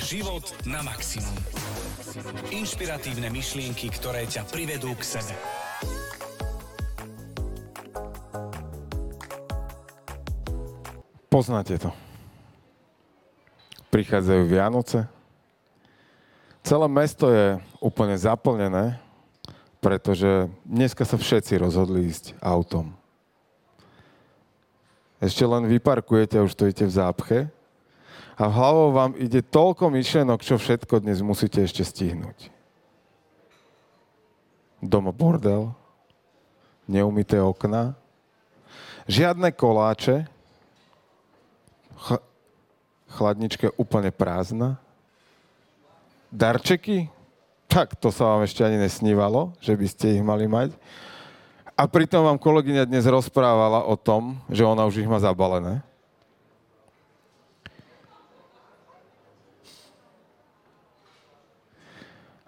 Život na maximum. Inšpiratívne myšlienky, ktoré ťa privedú k sebe. Poznáte to. Prichádzajú Vianoce. Celé mesto je úplne zaplnené, pretože dneska sa všetci rozhodli ísť autom. Ešte len vyparkujete a už stojíte v zápche a hlavou vám ide toľko myšlenok, čo všetko dnes musíte ešte stihnúť. Doma bordel, neumité okna, žiadne koláče, ch- chladnička úplne prázdna, darčeky, tak to sa vám ešte ani nesnívalo, že by ste ich mali mať. A pritom vám kolegyňa dnes rozprávala o tom, že ona už ich má zabalené.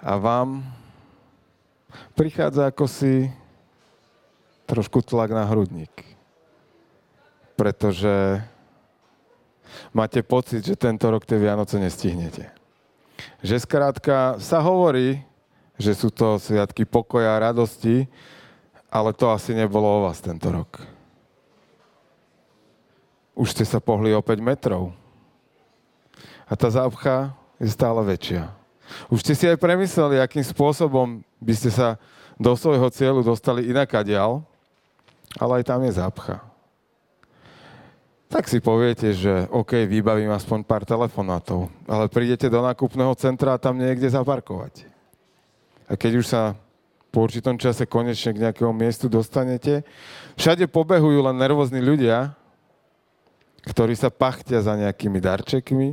A vám prichádza ako si trošku tlak na hrudník. Pretože máte pocit, že tento rok tie Vianoce nestihnete. Že skrátka sa hovorí, že sú to sviatky pokoja a radosti, ale to asi nebolo o vás tento rok. Už ste sa pohli o 5 metrov. A tá zápcha je stále väčšia. Už ste si aj premysleli, akým spôsobom by ste sa do svojho cieľu dostali inakadiaľ, ale aj tam je zápcha. Tak si poviete, že OK, vybavím aspoň pár telefonátov, ale prídete do nákupného centra a tam niekde zaparkovať. A keď už sa po určitom čase konečne k nejakému miestu dostanete. Všade pobehujú len nervózni ľudia, ktorí sa pachtia za nejakými darčekmi,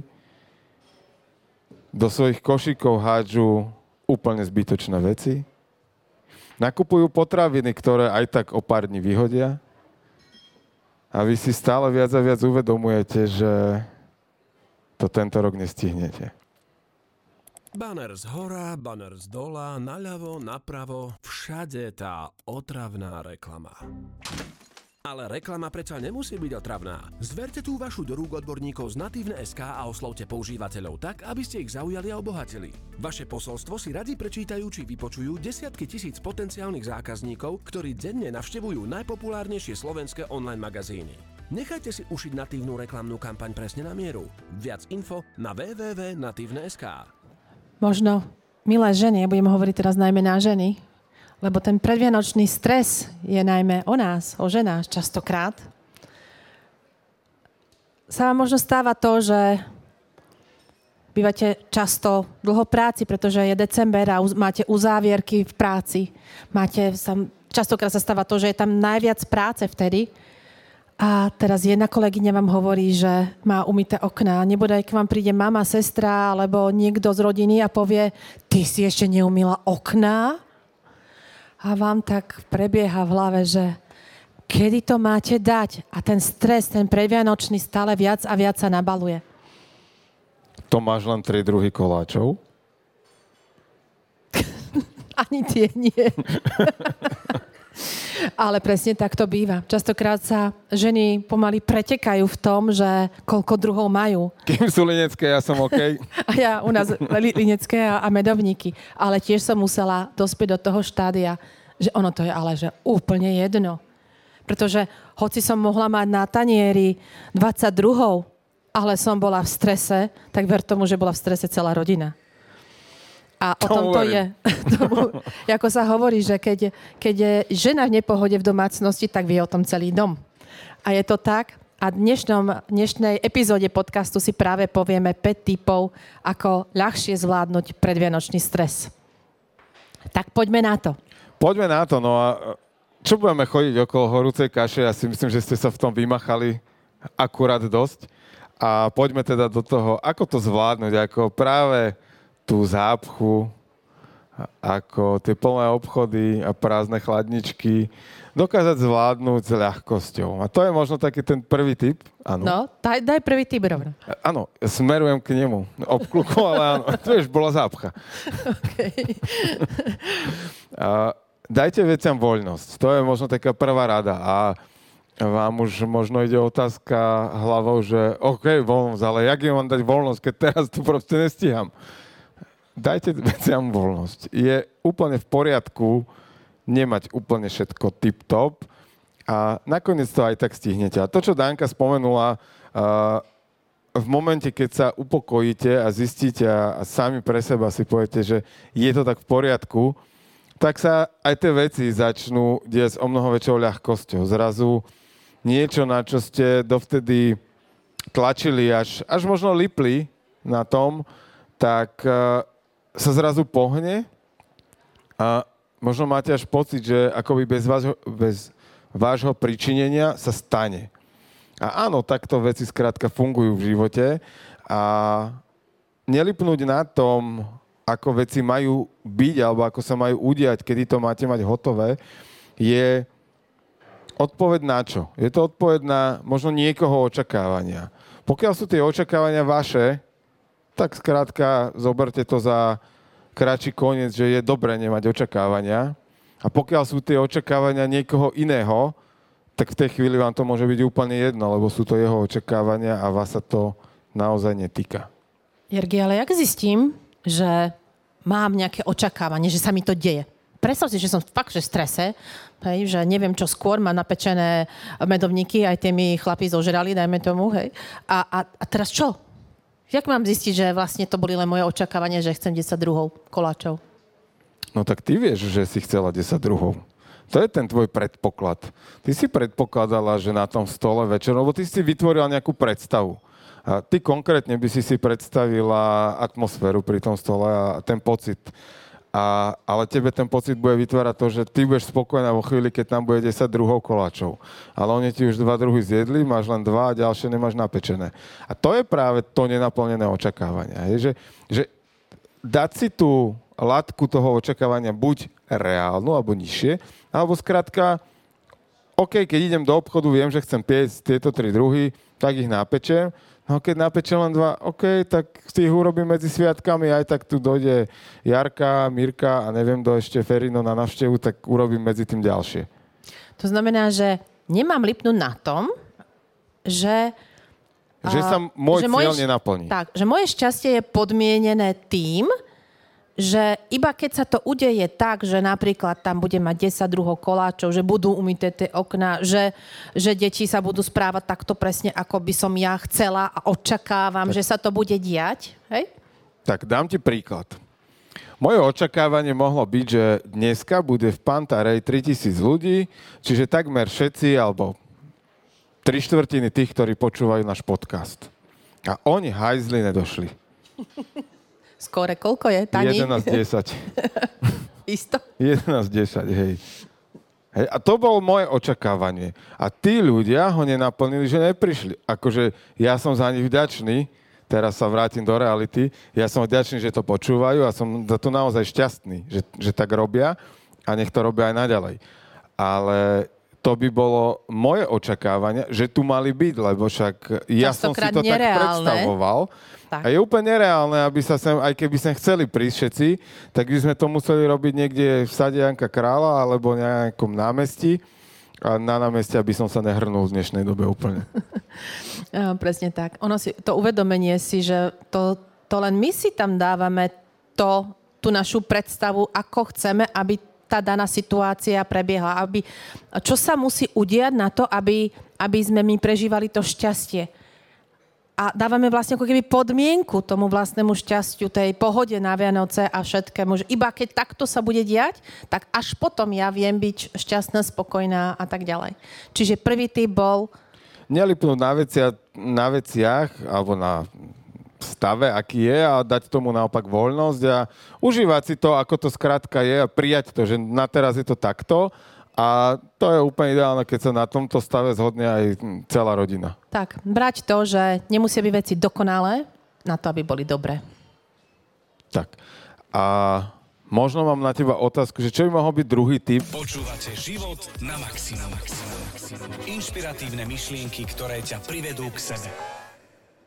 do svojich košíkov hádžu úplne zbytočné veci, nakupujú potraviny, ktoré aj tak o pár dní vyhodia a vy si stále viac a viac uvedomujete, že to tento rok nestihnete. Banner z hora, banner z dola, naľavo, napravo, všade tá otravná reklama. Ale reklama predsa nemusí byť otravná. Zverte tú vašu do rúk odborníkov z Natívne.sk a oslovte používateľov tak, aby ste ich zaujali a obohatili. Vaše posolstvo si radi prečítajú či vypočujú desiatky tisíc potenciálnych zákazníkov, ktorí denne navštevujú najpopulárnejšie slovenské online magazíny. Nechajte si ušiť natívnu reklamnú kampaň presne na mieru. Viac info na www.natívne.sk Možno, milé ženy, budem hovoriť teraz najmä na ženy, lebo ten predvianočný stres je najmä o nás, o ženách častokrát. Sa vám možno stáva to, že bývate často dlho práci, pretože je december a máte uzávierky v práci. Máte, častokrát sa stáva to, že je tam najviac práce vtedy, a teraz jedna kolegyňa vám hovorí, že má umité okná. Nebude, k vám príde mama, sestra alebo niekto z rodiny a povie, ty si ešte neumila okná? A vám tak prebieha v hlave, že kedy to máte dať? A ten stres, ten previanočný stále viac a viac sa nabaluje. To máš len tri druhy koláčov? Ani tie nie. Ale presne tak to býva. Častokrát sa ženy pomaly pretekajú v tom, že koľko druhov majú. Kým sú linecké, ja som OK. a ja u nás li, linecké a, a medovníky. Ale tiež som musela dospieť do toho štádia, že ono to je ale že úplne jedno. Pretože hoci som mohla mať na tanieri 22, ale som bola v strese, tak ver tomu, že bola v strese celá rodina. A o tom to je. Tomu, ako sa hovorí, že keď, keď je žena v nepohode v domácnosti, tak vie o tom celý dom. A je to tak. A v dnešnom, dnešnej epizóde podcastu si práve povieme 5 typov, ako ľahšie zvládnuť predvianočný stres. Tak poďme na to. Poďme na to. No a čo budeme chodiť okolo horúcej kaše? Ja si myslím, že ste sa v tom vymachali akurát dosť. A poďme teda do toho, ako to zvládnuť, ako práve tú zápchu, ako tie plné obchody a prázdne chladničky dokázať zvládnuť s ľahkosťou. A to je možno taký ten prvý typ. Áno. No, daj, daj prvý typ, rovno. Áno, smerujem k nemu. Obkluku, ale áno. To už bola zápcha. Okay. a, dajte veciam voľnosť. To je možno taká prvá rada. A vám už možno ide otázka hlavou, že OK, voľnosť, ale jak im mám dať voľnosť, keď teraz tu proste nestíham. Dajte veciam voľnosť. Je úplne v poriadku nemať úplne všetko tip-top a nakoniec to aj tak stihnete. A to, čo Danka spomenula, v momente, keď sa upokojíte a zistíte a, sami pre seba si poviete, že je to tak v poriadku, tak sa aj tie veci začnú diať o mnoho väčšou ľahkosťou. Zrazu niečo, na čo ste dovtedy tlačili, až, až možno lipli na tom, tak sa zrazu pohne a možno máte až pocit, že akoby bez vášho, bez vášho pričinenia sa stane. A áno, takto veci skrátka fungujú v živote a nelipnúť na tom, ako veci majú byť alebo ako sa majú udiať, kedy to máte mať hotové, je odpoveď na čo? Je to odpoveď na možno niekoho očakávania. Pokiaľ sú tie očakávania vaše, tak skrátka zoberte to za kratší koniec, že je dobré nemať očakávania. A pokiaľ sú tie očakávania niekoho iného, tak v tej chvíli vám to môže byť úplne jedno, lebo sú to jeho očakávania a vás sa to naozaj netýka. Jergi, ale jak zistím, že mám nejaké očakávanie, že sa mi to deje? predstav si, že som fakt že v strese, hej, že neviem čo skôr, má napečené medovníky, aj tie mi chlapí zožrali, dajme tomu, hej. A, a, a teraz čo? Jak mám zistiť, že vlastne to boli len moje očakávanie, že chcem 10 druhov koláčov? No tak ty vieš, že si chcela 10 druhov. To je ten tvoj predpoklad. Ty si predpokladala, že na tom stole večer, lebo ty si vytvorila nejakú predstavu. A ty konkrétne by si si predstavila atmosféru pri tom stole a ten pocit a, ale tebe ten pocit bude vytvárať to, že ty budeš spokojná vo chvíli, keď tam bude 10 druhov koláčov. Ale oni ti už dva druhy zjedli, máš len dva a ďalšie nemáš napečené. A to je práve to nenaplnené očakávanie. Je, že, že dať si tú latku toho očakávania buď reálnu, alebo nižšie, alebo skrátka, OK, keď idem do obchodu, viem, že chcem piesť tieto tri druhy, tak ich napečem, No keď napečem len dva, OK, tak ich urobím medzi sviatkami, aj tak tu dojde Jarka, Mirka a neviem, do ešte Ferino na navštevu, tak urobím medzi tým ďalšie. To znamená, že nemám lipnúť na tom, že... Že sa môj že cieľ moje, nenaplní. Tak, že moje šťastie je podmienené tým, že iba keď sa to udeje tak, že napríklad tam bude mať 10 druhov koláčov, že budú umyté tie okna, že, že deti sa budú správať takto presne, ako by som ja chcela a očakávam, tak. že sa to bude diať. Hej? Tak dám ti príklad. Moje očakávanie mohlo byť, že dneska bude v Pantarej 3000 ľudí, čiže takmer všetci, alebo tri štvrtiny tých, ktorí počúvajú náš podcast. A oni hajzli nedošli. Skore, koľko je, Tani? 11.10. Isto? 11.10, hej. Hej, a to bolo moje očakávanie. A tí ľudia ho nenaplnili, že neprišli. Akože ja som za nich vďačný, teraz sa vrátim do reality, ja som vďačný, že to počúvajú a som za to naozaj šťastný, že, že tak robia a nech to robia aj naďalej. Ale to by bolo moje očakávanie, že tu mali byť, lebo však ja som si to nereálne. tak predstavoval. Tak. A je úplne nereálne, aby sa sem, aj keby sme chceli prísť všetci, tak by sme to museli robiť niekde v sade Janka Krála alebo nejakom námestí. A na námestia by som sa nehrnul v dnešnej dobe úplne. Presne tak. Ono si, to uvedomenie si, že to, to len my si tam dávame to, tú našu predstavu, ako chceme, aby tá daná situácia prebiehla. Aby, čo sa musí udiať na to, aby, aby sme my prežívali to šťastie a dávame vlastne ako keby podmienku tomu vlastnému šťastiu, tej pohode na Vianoce a všetkému. Že iba keď takto sa bude diať, tak až potom ja viem byť šťastná, spokojná a tak ďalej. Čiže prvý typ bol... Nelipnúť na, vecia, na veciach alebo na stave, aký je a dať tomu naopak voľnosť a užívať si to, ako to skrátka je a prijať to, že na teraz je to takto a to je úplne ideálne, keď sa na tomto stave zhodne aj celá rodina. Tak, brať to, že nemusia byť veci dokonalé na to, aby boli dobré. Tak. A možno mám na teba otázku, že čo by mohol byť druhý typ? Počúvate život na maximum. Inšpiratívne myšlienky, ktoré ťa privedú k sebe.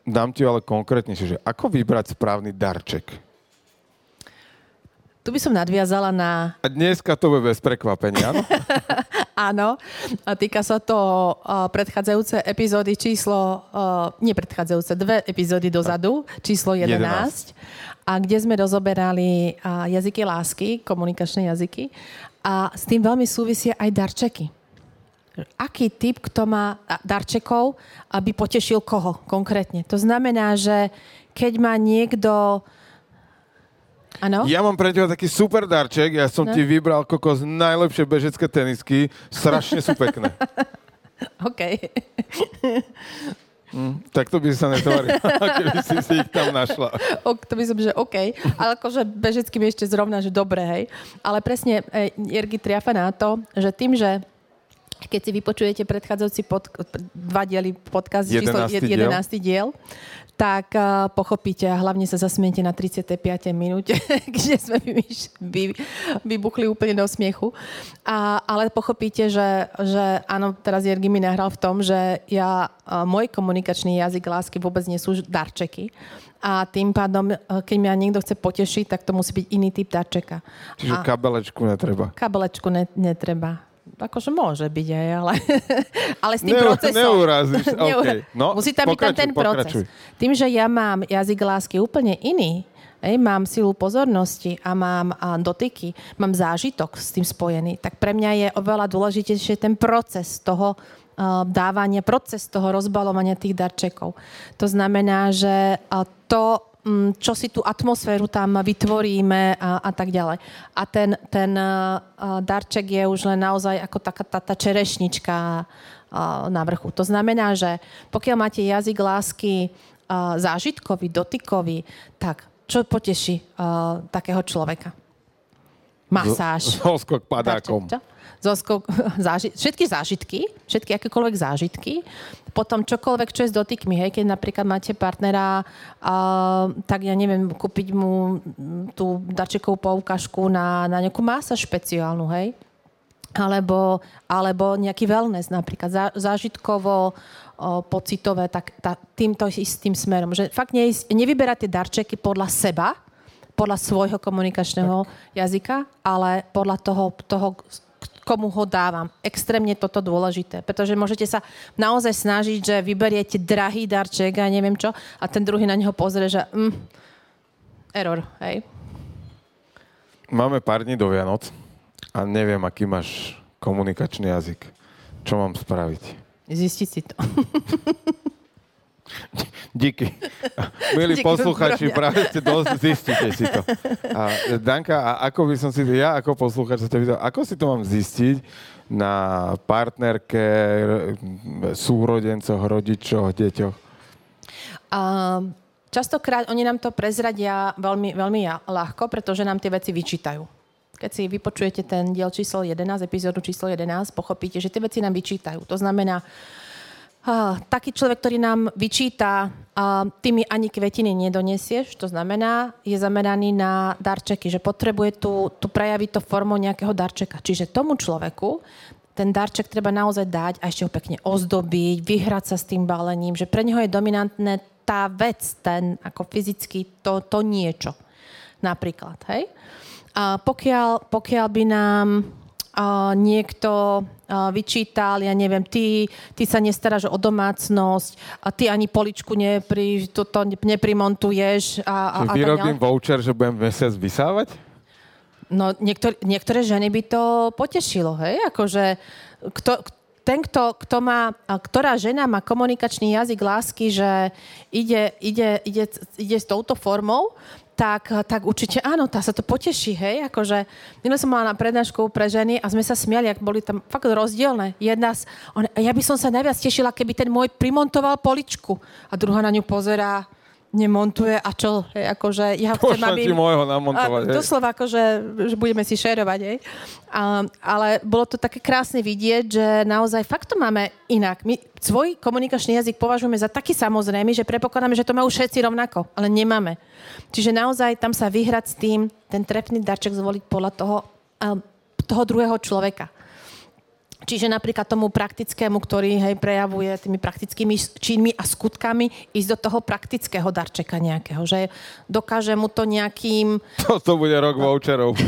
Dám ti ale konkrétnejšie, že ako vybrať správny darček? Tu by som nadviazala na... A dneska to bude bez prekvapenia, Áno, a týka sa to uh, predchádzajúce epizódy číslo, uh, nie predchádzajúce, dve epizódy dozadu, číslo 11, 11. a kde sme rozoberali uh, jazyky lásky, komunikačné jazyky a s tým veľmi súvisia aj darčeky. Aký typ, kto má darčekov, aby potešil koho konkrétne. To znamená, že keď má niekto Ano? Ja mám pre teba taký super darček. Ja som no. ti vybral kokos najlepšie bežecké tenisky. Strašne sú pekné. OK. Mm, tak to by sa netvaril, keby si si ich tam našla. O, to by som, že OK. Ale akože bežecky mi ešte zrovna, že dobre, hej. Ale presne e, Jergi triafa na to, že tým, že keď si vypočujete predchádzajúci pod, dva diely podcast, 11. číslo 11. diel, tak uh, pochopíte a hlavne sa zasmiete na 35. minúte, kde sme vy, vy, vybuchli úplne do smiechu. A, ale pochopíte, že, že áno, teraz Jergy mi nahral v tom, že ja, uh, môj komunikačný jazyk lásky vôbec nie sú darčeky. A tým pádom, keď ma niekto chce potešiť, tak to musí byť iný typ darčeka. Čiže a kabelečku netreba. Kabelečku ne, netreba akože môže byť aj, ale, ale s tým ne, procesom... Neurazíš, okay. no, Musí tam byť tam ten proces. Pokračuj. Tým, že ja mám jazyk lásky úplne iný, Ej, mám silu pozornosti a mám a dotyky, mám zážitok s tým spojený, tak pre mňa je oveľa dôležitejšie ten proces toho uh, dávania, proces toho rozbalovania tých darčekov. To znamená, že uh, to čo si tú atmosféru tam vytvoríme a, a tak ďalej. A ten, ten darček je už len naozaj ako taká tá, tá čerešnička na vrchu. To znamená, že pokiaľ máte jazyk lásky zážitkový, dotykový, tak čo poteší takého človeka? Masáž. Zoskok padákom. Darček, čo? zoskok, záži, všetky zážitky, všetky akékoľvek zážitky, potom čokoľvek, čo je s dotykmi, hej, keď napríklad máte partnera, uh, tak ja neviem, kúpiť mu tú darčekovú poukažku na, na nejakú mása špeciálnu, hej, alebo, alebo nejaký wellness napríklad, zá, zážitkovo, o, pocitové, tak tá, týmto istým smerom. Že fakt ne, nevyberať tie darčeky podľa seba, podľa svojho komunikačného tak. jazyka, ale podľa toho, toho komu ho dávam. Extrémne toto dôležité, pretože môžete sa naozaj snažiť, že vyberiete drahý darček a neviem čo a ten druhý na neho pozrie, že mm, error, hej. Máme pár dní do Vianoc a neviem, aký máš komunikačný jazyk. Čo mám spraviť? Zistiť si to. Díky. Milí Díky posluchači, práve ste dosť, zistite si to. A Danka, a ako by som si, ja ako posluchač sa to videl, ako si to mám zistiť na partnerke, súrodencoch, rodičoch, deťoch? Um, častokrát oni nám to prezradia veľmi, veľmi ľahko, pretože nám tie veci vyčítajú. Keď si vypočujete ten diel číslo 11, epizódu číslo 11, pochopíte, že tie veci nám vyčítajú. To znamená, Uh, taký človek, ktorý nám vyčíta, uh, ty mi ani kvetiny nedonesieš, to znamená, je zameraný na darčeky, že potrebuje tu, tu prejaviť to formou nejakého darčeka. Čiže tomu človeku ten darček treba naozaj dať a ešte ho pekne ozdobiť, vyhrať sa s tým balením, že pre neho je dominantné tá vec, ten ako fyzicky to, to niečo. Napríklad, hej? A pokiaľ, pokiaľ by nám uh, niekto vyčítal, ja neviem, ty, ty sa nestaráš o domácnosť a ty ani poličku nepri, toto neprimontuješ. A, a, a vyrobím voucher, že budem mesiac vysávať? No, niektor, niektoré ženy by to potešilo, hej? Akože, kto, ten, kto, kto má, ktorá žena má komunikačný jazyk lásky, že ide, ide, ide, ide s touto formou, tak, tak určite áno, tá sa to poteší, hej, akože minule som mala na prednášku pre ženy a sme sa smiali, ak boli tam fakt rozdielne. Jedna z, on, ja by som sa najviac tešila, keby ten môj primontoval poličku a druhá na ňu pozerá, nemontuje a čo, hej, akože ja chcem, aby... ti môjho namontovať, a, Doslova, akože, že budeme si šerovať, hej. A, ale bolo to také krásne vidieť, že naozaj fakt to máme inak. My svoj komunikačný jazyk považujeme za taký samozrejmy, že prepokladáme, že to majú všetci rovnako, ale nemáme. Čiže naozaj tam sa vyhrať s tým, ten trefný darček zvoliť podľa toho, toho druhého človeka. Čiže napríklad tomu praktickému, ktorý hej, prejavuje tými praktickými činmi a skutkami, ísť do toho praktického darčeka nejakého, že dokáže mu to nejakým... To, to bude rok voucherov.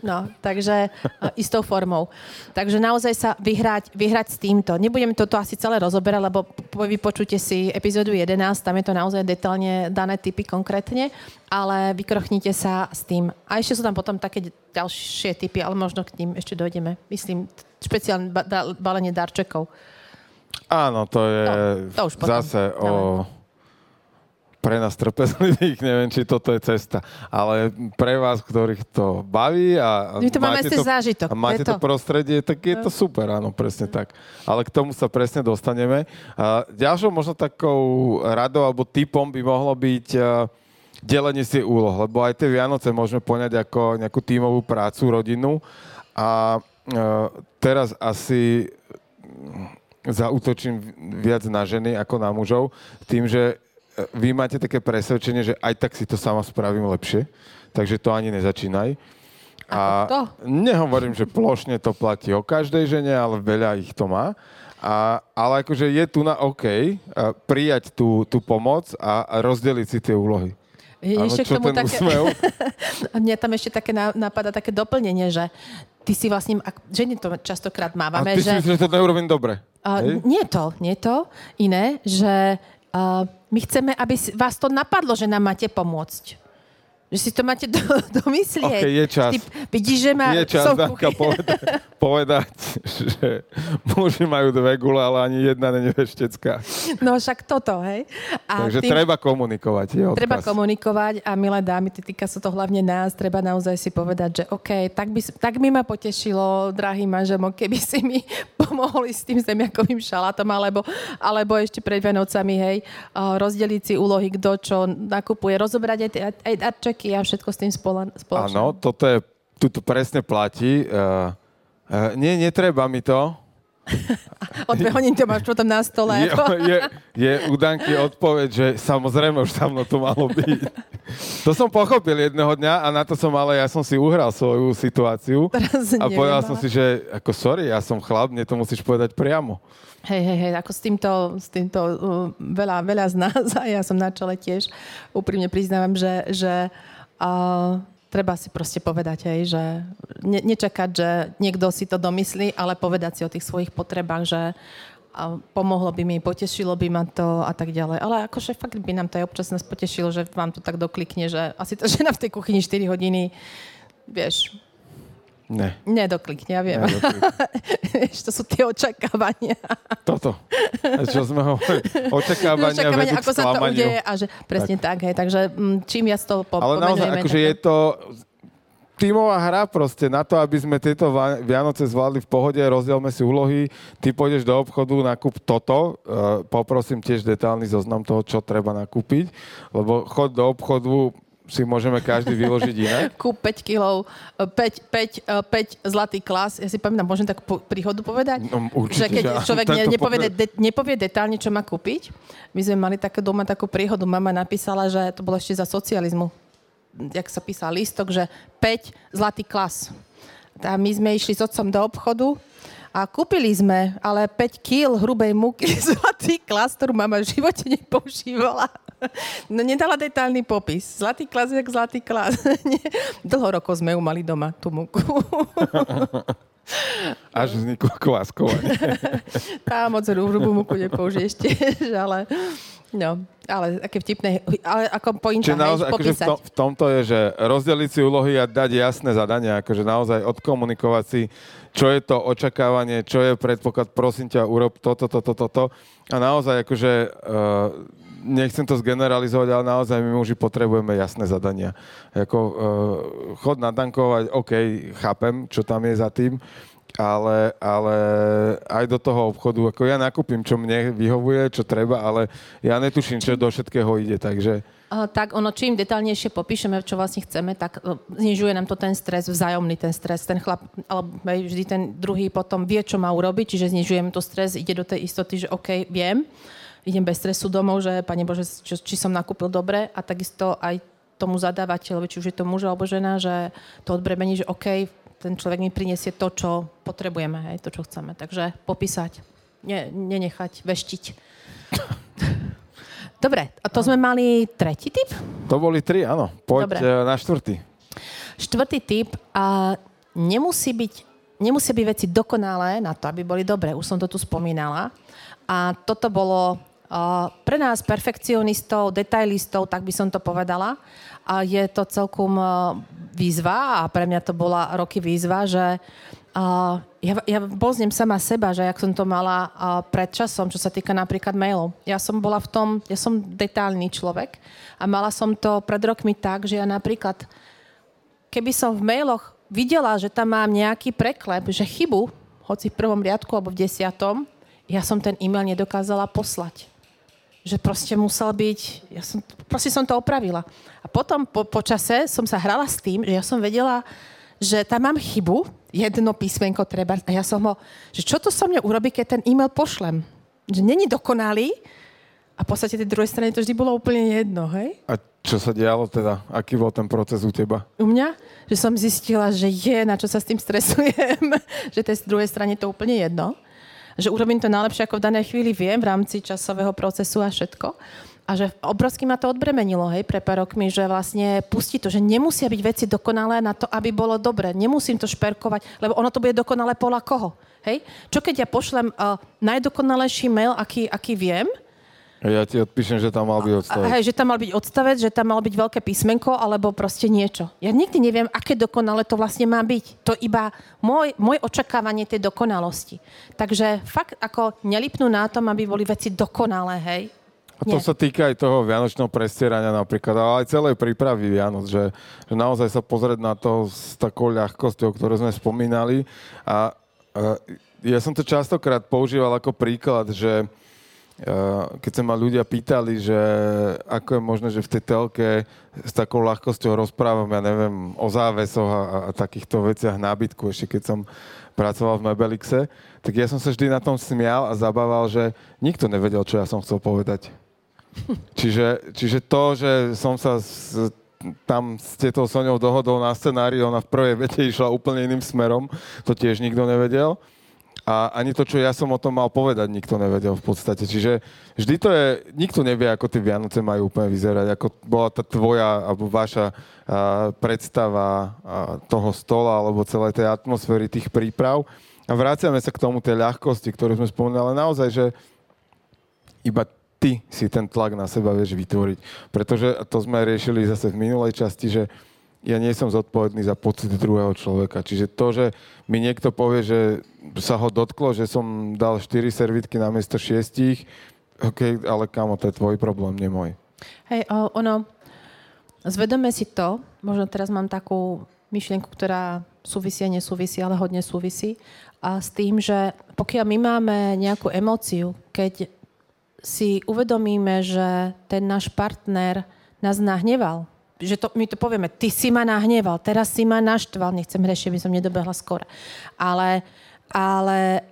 No, takže istou formou. Takže naozaj sa vyhrať, vyhrať s týmto. Nebudem toto asi celé rozoberať, lebo po vypočujte si epizódu 11, tam je to naozaj detálne dané typy konkrétne, ale vykrochnite sa s tým. A ešte sú tam potom také ďalšie typy, ale možno k ním ešte dojdeme. Myslím, špeciálne ba- da- balenie darčekov. Áno, to je No, to už potom. zase o pre nás trpezlivých, neviem, či toto je cesta, ale pre vás, ktorých to baví a, My to máme cez zážitok, a máte to to to. prostredie, tak je to super, áno, presne tak. Ale k tomu sa presne dostaneme. A ďalšou možno takou radou alebo typom by mohlo byť delenie si úloh, lebo aj tie Vianoce môžeme poňať ako nejakú tímovú prácu, rodinu a a teraz asi zautočím viac na ženy ako na mužov, tým, že e, vy máte také presvedčenie, že aj tak si to sama spravím lepšie, takže to ani nezačínaj. A to? nehovorím, že plošne to platí o každej žene, ale veľa ich to má. A, ale akože je tu na OK a prijať tú, tú pomoc a, a rozdeliť si tie úlohy. Je Áno, ešte k tomu ten také, úsmev? a mne tam ešte také napadá také doplnenie, že ty si vlastne, ženy to častokrát A mávame, ty si že... myslíš, že to neurobím dobre. A, Hej? nie to, nie to. Iné, že a, my chceme, aby si, vás to napadlo, že nám máte pomôcť. Že si to máte do, domyslieť. OK, je čas. Ty vidíš, že má... Je čas, Danka, povedať, povedať, že muži majú dve gule, ale ani jedna není veštecká. No však toto, hej. A Takže treba komunikovať, je odkaz. Treba komunikovať a milé dámy, týka sa to hlavne nás, treba naozaj si povedať, že OK, tak by, tak by ma potešilo, drahý manželmo, keby si mi pomohli s tým zemiakovým šalátom, alebo, alebo ešte pred Vianocami, hej, rozdeliť si úlohy, kto čo nakupuje, rozobrať aj, tie- aj darčeky a všetko s tým spola. Áno, toto je, tu to presne platí. Uh, uh, nie, netreba mi to. O dve hodiny to máš potom na stole. Je, je, je u Danky odpoveď, že samozrejme už mnou to malo byť. To som pochopil jedného dňa a na to som ale, ja som si uhral svoju situáciu Teraz a neviem, povedal ale- som si, že ako sorry, ja som chlap, mne to musíš povedať priamo. Hej, hej, hej, ako s týmto, s týmto uh, veľa, veľa z nás, a ja som na čele tiež, úprimne priznávam, že, že uh, treba si proste povedať, hej, že ne, nečakať, že niekto si to domyslí, ale povedať si o tých svojich potrebách, že a pomohlo by mi, potešilo by ma to a tak ďalej. Ale akože fakt by nám to aj občas nás potešilo, že vám to tak doklikne, že asi tá žena v tej kuchyni 4 hodiny, vieš, Ne. nedoklikne, ja viem. ne Vieš, to sú tie očakávania. Toto. Čo sme hovorili? Očakávania, očakávania, ako sa to udeje a že presne tak, hej. Takže mm, čím viac to po, Ale naozaj, akože tak- je to tímová hra proste na to, aby sme tieto Vianoce zvládli v pohode, rozdielme si úlohy, ty pôjdeš do obchodu, nakúp toto, uh, poprosím tiež detálny zoznam toho, čo treba nakúpiť, lebo chod do obchodu si môžeme každý vyložiť inak. Kúp 5 kilov, 5, 5, 5 zlatý klas. Ja si pamätám, môžem takú po- príhodu povedať? No, určite, že keď že človek ne, nepovie, pogled- de, nepovie detálne, čo má kúpiť. My sme mali také doma takú príhodu. Mama napísala, že to bolo ešte za socializmu. Jak sa písal lístok, že 5 zlatý klas. A my sme išli s otcom do obchodu a kúpili sme ale 5 kg hrubej múky zlatý klas, ktorú mama v živote nepoužívala. No nedala detálny popis. Zlatý klas, jak zlatý klas. Dlho rokov sme ju mali doma, tú múku. Až vzniklo kváskovanie. Tá moc hrubú múku nepoužiješ tiež, ale... No, ale aké vtipné, ale ako pointa, Čiže hej, naozaj, akože v, tom, v tomto je, že rozdeliť si úlohy a dať jasné zadania, akože naozaj odkomunikovať si, čo je to očakávanie, čo je predpoklad, prosím ťa, urob toto, toto, toto. A naozaj, akože, uh, nechcem to zgeneralizovať, ale naozaj my muži potrebujeme jasné zadania. Ako, uh, chod nadankovať, OK, chápem, čo tam je za tým, ale, ale aj do toho obchodu, ako ja nakúpim, čo mne vyhovuje, čo treba, ale ja netuším, čo do všetkého ide, takže... A, tak ono, čím detálnejšie popíšeme, čo vlastne chceme, tak e, znižuje nám to ten stres, vzájomný ten stres. Ten chlap, alebo vždy ten druhý potom vie, čo má urobiť, čiže znižujeme to stres, ide do tej istoty, že OK, viem, idem bez stresu domov, že Pane Bože, či, či som nakúpil dobre a takisto aj tomu zadávateľovi, či už je to muž alebo žena, že to odbremení, že OK, ten človek mi prinesie to, čo potrebujeme, hej, to, čo chceme. Takže popísať, ne, nenechať, veštiť. Dobre, a to sme mali tretí typ? To boli tri, áno. Poď Dobre. Dobre. na štvrtý. Štvrtý typ a nemusí byť, nemusí byť veci dokonalé na to, aby boli dobré. Už som to tu spomínala. A toto bolo pre nás perfekcionistov, detailistov, tak by som to povedala. A je to celkom uh, výzva a pre mňa to bola roky výzva, že uh, ja, ja poznem sama seba, že jak som to mala pred časom, čo sa týka napríklad mailov. Ja som bola v tom, ja som detailný človek a mala som to pred rokmi tak, že ja napríklad keby som v mailoch videla, že tam mám nejaký preklep, že chybu, hoci v prvom riadku alebo v desiatom, ja som ten e-mail nedokázala poslať. Že proste musel byť, ja som, proste som to opravila. A potom po, po čase som sa hrala s tým, že ja som vedela, že tam mám chybu, jedno písmenko treba, a ja som ho, že čo to so mňa urobí, keď ten e-mail pošlem? Že není dokonalý, a v podstate tej druhej strane to vždy bolo úplne jedno, hej? A čo sa dialo teda? Aký bol ten proces u teba? u mňa, že som zistila, že je, na čo sa s tým stresujem, že tej druhej strane to úplne jedno, že urobím to najlepšie, ako v danej chvíli viem, v rámci časového procesu a všetko. A že obrovsky ma to odbremenilo, hej, pre pár rokmi, že vlastne pustí to, že nemusia byť veci dokonalé na to, aby bolo dobre. Nemusím to šperkovať, lebo ono to bude dokonalé podľa koho. Hej? Čo keď ja pošlem uh, najdokonalejší mail, aký, aký viem, Ja ti odpíšem, že tam mal byť odstavec. hej, že tam mal byť odstavec, že tam malo byť veľké písmenko, alebo proste niečo. Ja nikdy neviem, aké dokonale to vlastne má byť. To iba môj, môj očakávanie tej dokonalosti. Takže fakt ako nelipnú na tom, aby boli veci dokonalé, hej. A to Nie. sa týka aj toho vianočného prestierania napríklad, ale aj celej prípravy Vianoc, že, že naozaj sa pozrieť na to s takou ľahkosťou, ktorú sme spomínali. A, a ja som to častokrát používal ako príklad, že keď sa ma ľudia pýtali, že ako je možné, že v tej telke s takou ľahkosťou rozprávam, ja neviem, o závesoch a, a takýchto veciach nábytku, ešte keď som pracoval v Mebelixe, tak ja som sa vždy na tom smial a zabával, že nikto nevedel, čo ja som chcel povedať. Čiže, čiže to, že som sa s, tam s tetou Soňou dohodol na scenári, ona v prvej vete išla úplne iným smerom, to tiež nikto nevedel. A ani to, čo ja som o tom mal povedať, nikto nevedel v podstate. Čiže vždy to je, nikto nevie, ako tie Vianoce majú úplne vyzerať, ako bola tá tvoja alebo vaša a, predstava a, toho stola alebo celej tej atmosféry, tých príprav. A vraciame sa k tomu tej ľahkosti, ktorú sme spomínali, ale naozaj, že iba ty si ten tlak na seba vieš vytvoriť. Pretože to sme riešili zase v minulej časti, že ja nie som zodpovedný za pocit druhého človeka. Čiže to, že mi niekto povie, že sa ho dotklo, že som dal 4 servitky na miesto 6, OK, ale kamo, to je tvoj problém, nie môj. Hej, ono, zvedome si to, možno teraz mám takú myšlienku, ktorá súvisí a nesúvisí, ale hodne súvisí, a s tým, že pokiaľ my máme nejakú emóciu, keď si uvedomíme, že ten náš partner nás nahneval, že to, my to povieme, ty si ma nahneval, teraz si ma naštval, nechcem hrešiť, aby som nedobehla skôr. Ale, ale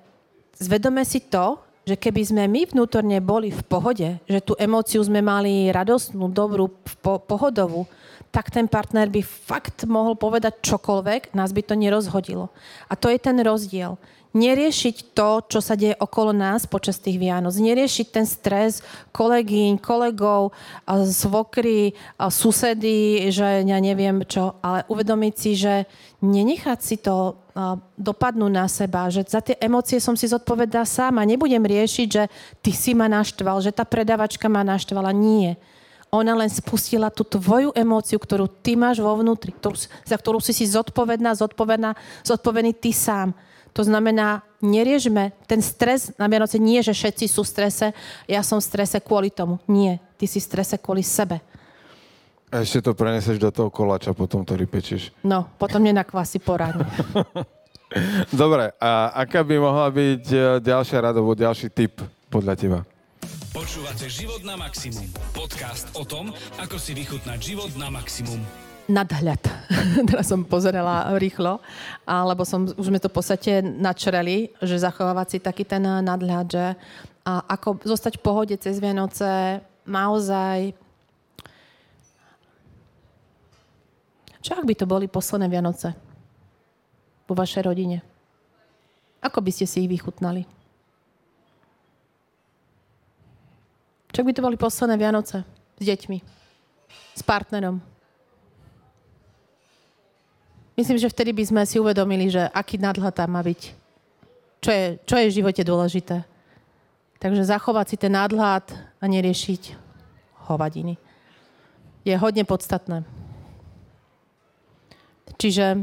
zvedome si to, že keby sme my vnútorne boli v pohode, že tú emóciu sme mali radostnú, dobrú, po, pohodovú, tak ten partner by fakt mohol povedať čokoľvek, nás by to nerozhodilo. A to je ten rozdiel. Neriešiť to, čo sa deje okolo nás počas tých Vianoc. Neriešiť ten stres kolegyň, kolegov, svokry, susedy, že ja neviem čo, ale uvedomiť si, že nenechať si to dopadnúť na seba, že za tie emócie som si zodpovedá sám a nebudem riešiť, že ty si ma naštval, že tá predavačka ma naštvala. Nie. Ona len spustila tú tvoju emóciu, ktorú ty máš vo vnútri, ktorú, za ktorú si si zodpovedná, zodpovedná, zodpovedný ty sám. To znamená, neriežme ten stres na Vianoce, nie, že všetci sú v strese, ja som v strese kvôli tomu. Nie, ty si v strese kvôli sebe. A ešte to preneseš do toho koláča, potom to rypečieš. No, potom nenakvasi poradne. Dobre, a aká by mohla byť e, ďalšia rada, alebo ďalší tip podľa teba? Počúvate Život na maximum. Podcast o tom, ako si vychutnať život na maximum. Nadhľad. Teraz som pozerala rýchlo, alebo som, už sme to v podstate načreli, že zachovávať si taký ten nadhľad, že a ako zostať v pohode cez Vianoce, naozaj... Čo ak by to boli posledné Vianoce? vo vašej rodine? Ako by ste si ich vychutnali? Čo by to boli posledné Vianoce s deťmi? S partnerom? Myslím, že vtedy by sme si uvedomili, že aký nadhľad tam má byť. Čo je, čo je v živote dôležité. Takže zachovať si ten nadhľad a neriešiť hovadiny. Je hodne podstatné. Čiže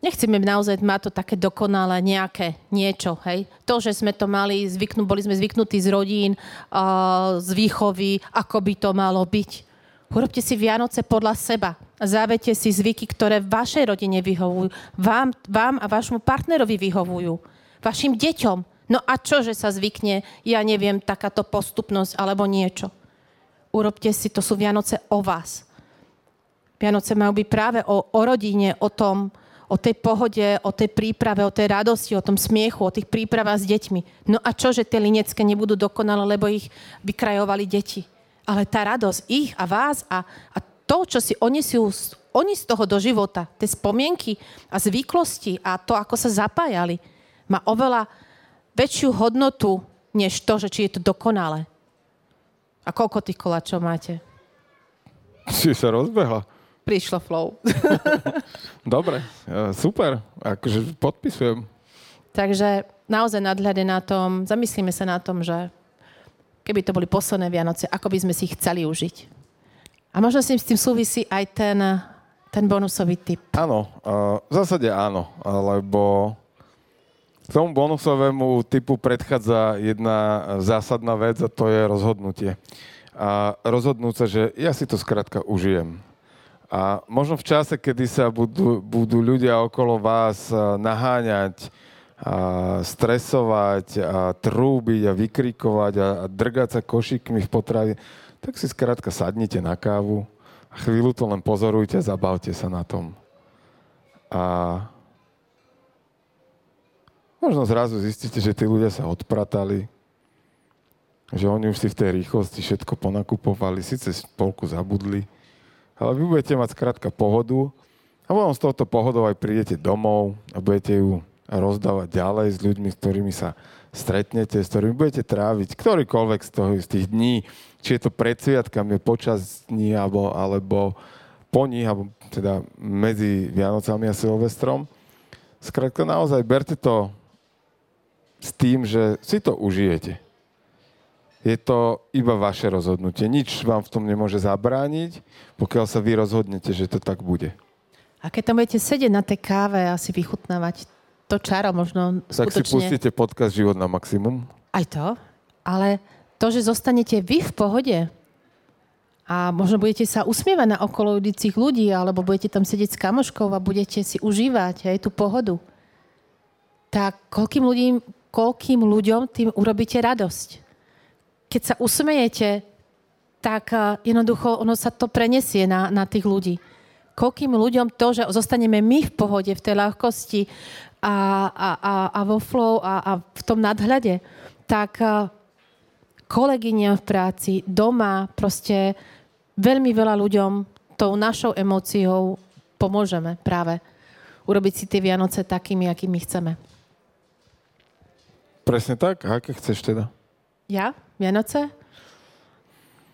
Nechceme naozaj mať to také dokonalé nejaké niečo, hej. To, že sme to mali, zvyknú, boli sme zvyknutí z rodín, uh, z výchovy, ako by to malo byť. Urobte si Vianoce podľa seba. Závete si zvyky, ktoré vašej rodine vyhovujú. Vám, vám a vašmu partnerovi vyhovujú. Vašim deťom. No a čo, že sa zvykne, ja neviem, takáto postupnosť alebo niečo. Urobte si, to sú Vianoce o vás. Vianoce majú byť práve o, o rodine, o tom, o tej pohode, o tej príprave, o tej radosti, o tom smiechu, o tých prípravách s deťmi. No a čo, že tie linecké nebudú dokonalé, lebo ich vykrajovali deti. Ale tá radosť ich a vás a, a to, čo si oni si oni z toho do života, tie spomienky a zvyklosti a to, ako sa zapájali, má oveľa väčšiu hodnotu, než to, že či je to dokonalé. A koľko tých koláčov máte? Si sa rozbehla prišlo flow. Dobre, e, super, akože podpisujem. Takže naozaj nadhľade na tom, zamyslíme sa na tom, že keby to boli posledné Vianoce, ako by sme si ich chceli užiť. A možno s tým súvisí aj ten, ten bonusový typ. Áno, v zásade áno, lebo k tomu bonusovému typu predchádza jedna zásadná vec a to je rozhodnutie. A rozhodnúť sa, že ja si to skrátka užijem. A možno v čase, kedy sa budú, budú ľudia okolo vás naháňať, a stresovať, a trúbiť a vykrikovať a, drgať sa košíkmi v potrave, tak si skrátka sadnite na kávu a chvíľu to len pozorujte zabavte sa na tom. A možno zrazu zistíte, že tí ľudia sa odpratali, že oni už si v tej rýchlosti všetko ponakupovali, síce polku zabudli, ale vy budete mať skrátka pohodu a potom z tohoto pohodou aj prídete domov a budete ju rozdávať ďalej s ľuďmi, s ktorými sa stretnete, s ktorými budete tráviť ktorýkoľvek z, toho, z tých dní, či je to pred sviatkami, počas dní, alebo, alebo po nich, alebo teda medzi Vianocami a Silvestrom. Skrátka naozaj berte to s tým, že si to užijete je to iba vaše rozhodnutie. Nič vám v tom nemôže zabrániť, pokiaľ sa vy rozhodnete, že to tak bude. A keď tam budete sedieť na tej káve a si vychutnávať to čaro možno tak skutočne... Tak si pustíte podcast Život na maximum. Aj to, ale to, že zostanete vy v pohode a možno budete sa usmievať na okolo idúcich ľudí, alebo budete tam sedieť s kamoškou a budete si užívať aj tú pohodu, tak koľkým ľuďom, koľkým ľuďom tým urobíte radosť keď sa usmejete, tak eh, jednoducho ono sa to prenesie na, na tých ľudí. Koľkým ľuďom to, že zostaneme my v pohode, v tej ľahkosti a, a, a, a vo flow a, a v tom nadhľade, tak eh, kolegyňa v práci, doma, proste veľmi veľa ľuďom tou našou emóciou pomôžeme práve urobiť si tie Vianoce takými, akými chceme. Presne tak. A aké chceš teda? Ja? Vianoce?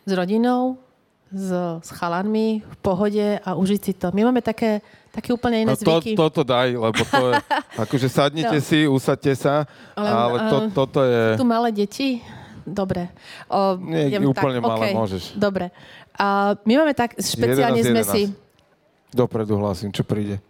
S rodinou? S, s chalanmi v pohode a užiť si to. My máme také, také úplne iné no to, zvyky. Toto daj, lebo to je, akože sadnite no. si, usadte sa, ale, ale to, uh, toto je... Tu malé deti? Dobre. O, Nie, úplne tak, malé okay. môžeš. Dobre. Uh, my máme tak, špeciálne 11, sme si... Dopredu hlasím, čo príde.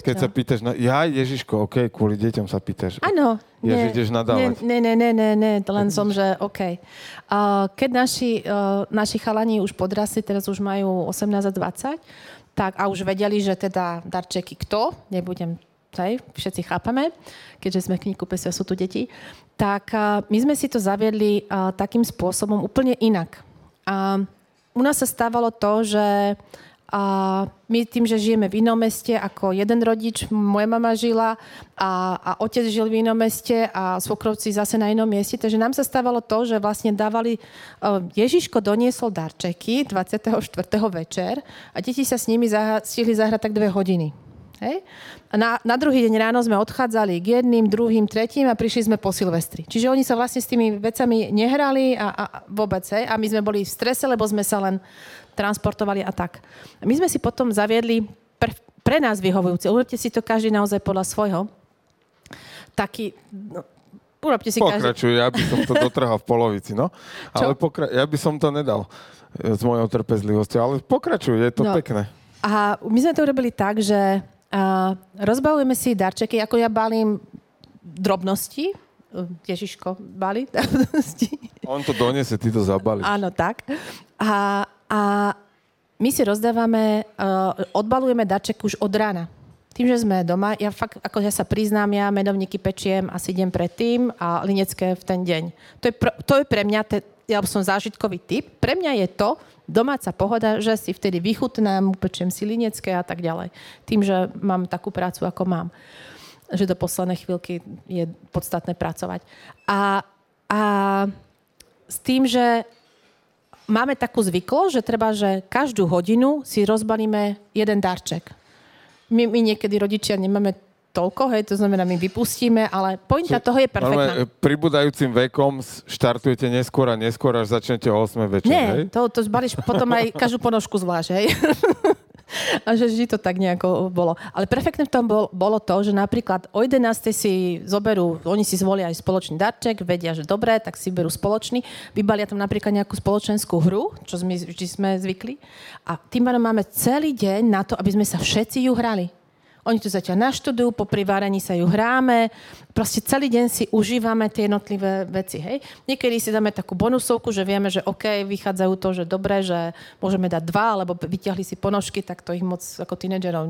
Prečo? Keď sa pýtaš, na... ja Ježiško, OK, kvôli deťom sa pýtaš. Áno. Ja, ideš nadávať. Ne, ne, ne, ne, ne, len som, že OK. Uh, keď naši, uh, naši chalani už podrasli, teraz už majú 18 a 20, tak a už vedeli, že teda darčeky kto, nebudem hej, všetci chápame, keďže sme v knihkupectve sú tu deti, tak uh, my sme si to zaviedli uh, takým spôsobom úplne inak. Uh, u nás sa stávalo to, že A my tým, že žijeme v inom meste, ako jeden rodič, moja mama žila a, a otec žil v inom meste a svokrovci zase na inom mieste, takže nám sa stávalo to, že vlastne dávali, uh, Ježiško doniesol darčeky 24. večer a deti sa s nimi zaha- stihli zahrať tak dve hodiny. Hej? A na, na druhý deň ráno sme odchádzali k jedným, druhým, tretím a prišli sme po Silvestri. Čiže oni sa vlastne s tými vecami nehrali a, a vôbec. Hej? A my sme boli v strese, lebo sme sa len transportovali a tak. A my sme si potom zaviedli pre, pre nás vyhovujúci. Urobte si to každý naozaj podľa svojho. Taký, no, urobte si každý... Pokračuj, ja by som to dotrhal v polovici, no. Čo? Ale pokra- ja by som to nedal e, s mojou trpezlivosťou, ale pokračuj, je to No. pekné. A my sme to urobili tak, že uh, rozbalujeme si darčeky, ako ja balím drobnosti. Ježiško, balí drobnosti. On to donese, ty to zabali. Áno, tak. A, a my si rozdávame, uh, odbalujeme darček už od rána. Tým, že sme doma, ja fakt, ako ja sa priznám, ja medovníky pečiem asi deň predtým a linecké v ten deň. To je, pr- to je pre mňa, te, ja som zážitkový typ, pre mňa je to domáca pohoda, že si vtedy vychutnám, upečiem si linecké a tak ďalej. Tým, že mám takú prácu, ako mám. Že do poslednej chvíľky je podstatné pracovať. A, a s tým, že máme takú zvyklosť, že treba, že každú hodinu si rozbalíme jeden darček. My, my niekedy rodičia nemáme toľko, hej, to znamená, my vypustíme, ale pointa toho je perfektná. Normálne, e, pribúdajúcim vekom štartujete neskôr a neskôr, až začnete o 8 večer, hej? Nie, to, to zbalíš potom aj každú ponožku zvlášť, hej. A že vždy to tak nejako bolo. Ale perfektné v tom bol, bolo to, že napríklad o 11. si zoberú, oni si zvolia aj spoločný darček, vedia, že dobre, tak si berú spoločný, vybalia tam napríklad nejakú spoločenskú hru, čo sme, vždy sme zvykli. A tým máme celý deň na to, aby sme sa všetci ju hrali. Oni tu zatiaľ naštudujú, po priváraní sa ju hráme, proste celý deň si užívame tie jednotlivé veci, hej. Niekedy si dáme takú bonusovku, že vieme, že OK, vychádzajú to, že dobre, že môžeme dať dva, alebo vyťahli si ponožky, tak to ich moc ako tínedžerov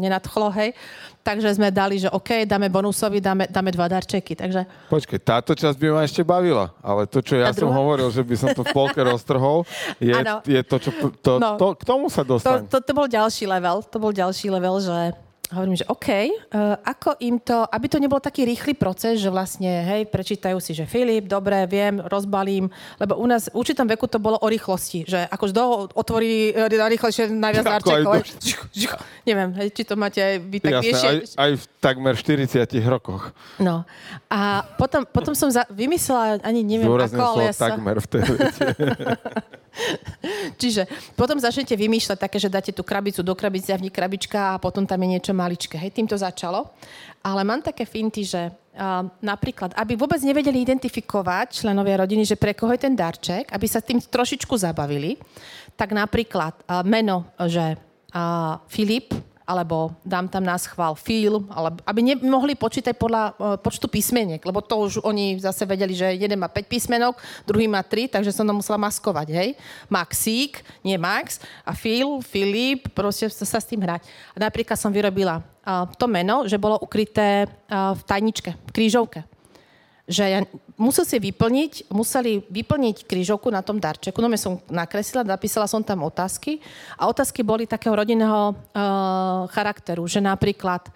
nenadchlo, hej. Takže sme dali, že OK, dáme bonusovi, dáme, dáme dva darčeky, takže Počkej, táto časť by ma ešte bavila, ale to, čo ja som hovoril, že by som to v polke roztrhol, je, je to, čo... To, No. to, k tomu sa to, dostaň. to, to bol ďalší level, to bol ďalší level, že hovorím, že OK, uh, ako im to, aby to nebol taký rýchly proces, že vlastne, hej, prečítajú si, že Filip, dobre, viem, rozbalím, lebo u nás v určitom veku to bolo o rýchlosti, že akože do otvorí e, najrýchlejšie najviac Ako aj darčekov. Neviem, hej, či to máte aj vy tak Jasné, vieš. aj, aj v takmer 40 rokoch. No. A potom, potom som za, vymyslela, ani neviem Zdôrazňujem ako, ale ja sa... takmer v tej. Čiže potom začnete vymýšľať také, že dáte tú krabicu do krabice a v nej krabička a potom tam je niečo maličké. Hej, tým to začalo. Ale mám také finty, že uh, napríklad, aby vôbec nevedeli identifikovať členovia rodiny, že pre koho je ten darček, aby sa tým trošičku zabavili, tak napríklad uh, meno, že uh, Filip, alebo dám tam na schvál Phil, alebo, aby nemohli počítať podľa uh, počtu písmeniek, lebo to už oni zase vedeli, že jeden má 5 písmenok, druhý má 3, takže som to musela maskovať, hej. Maxík, nie Max, a Phil, Filip, proste sa, sa s tým hrať. A napríklad som vyrobila uh, to meno, že bolo ukryté uh, v tajničke, v krížovke že musel si vyplniť, museli vyplniť krížovku na tom darčeku. No som nakreslila, napísala som tam otázky a otázky boli takého rodinného uh, charakteru, že napríklad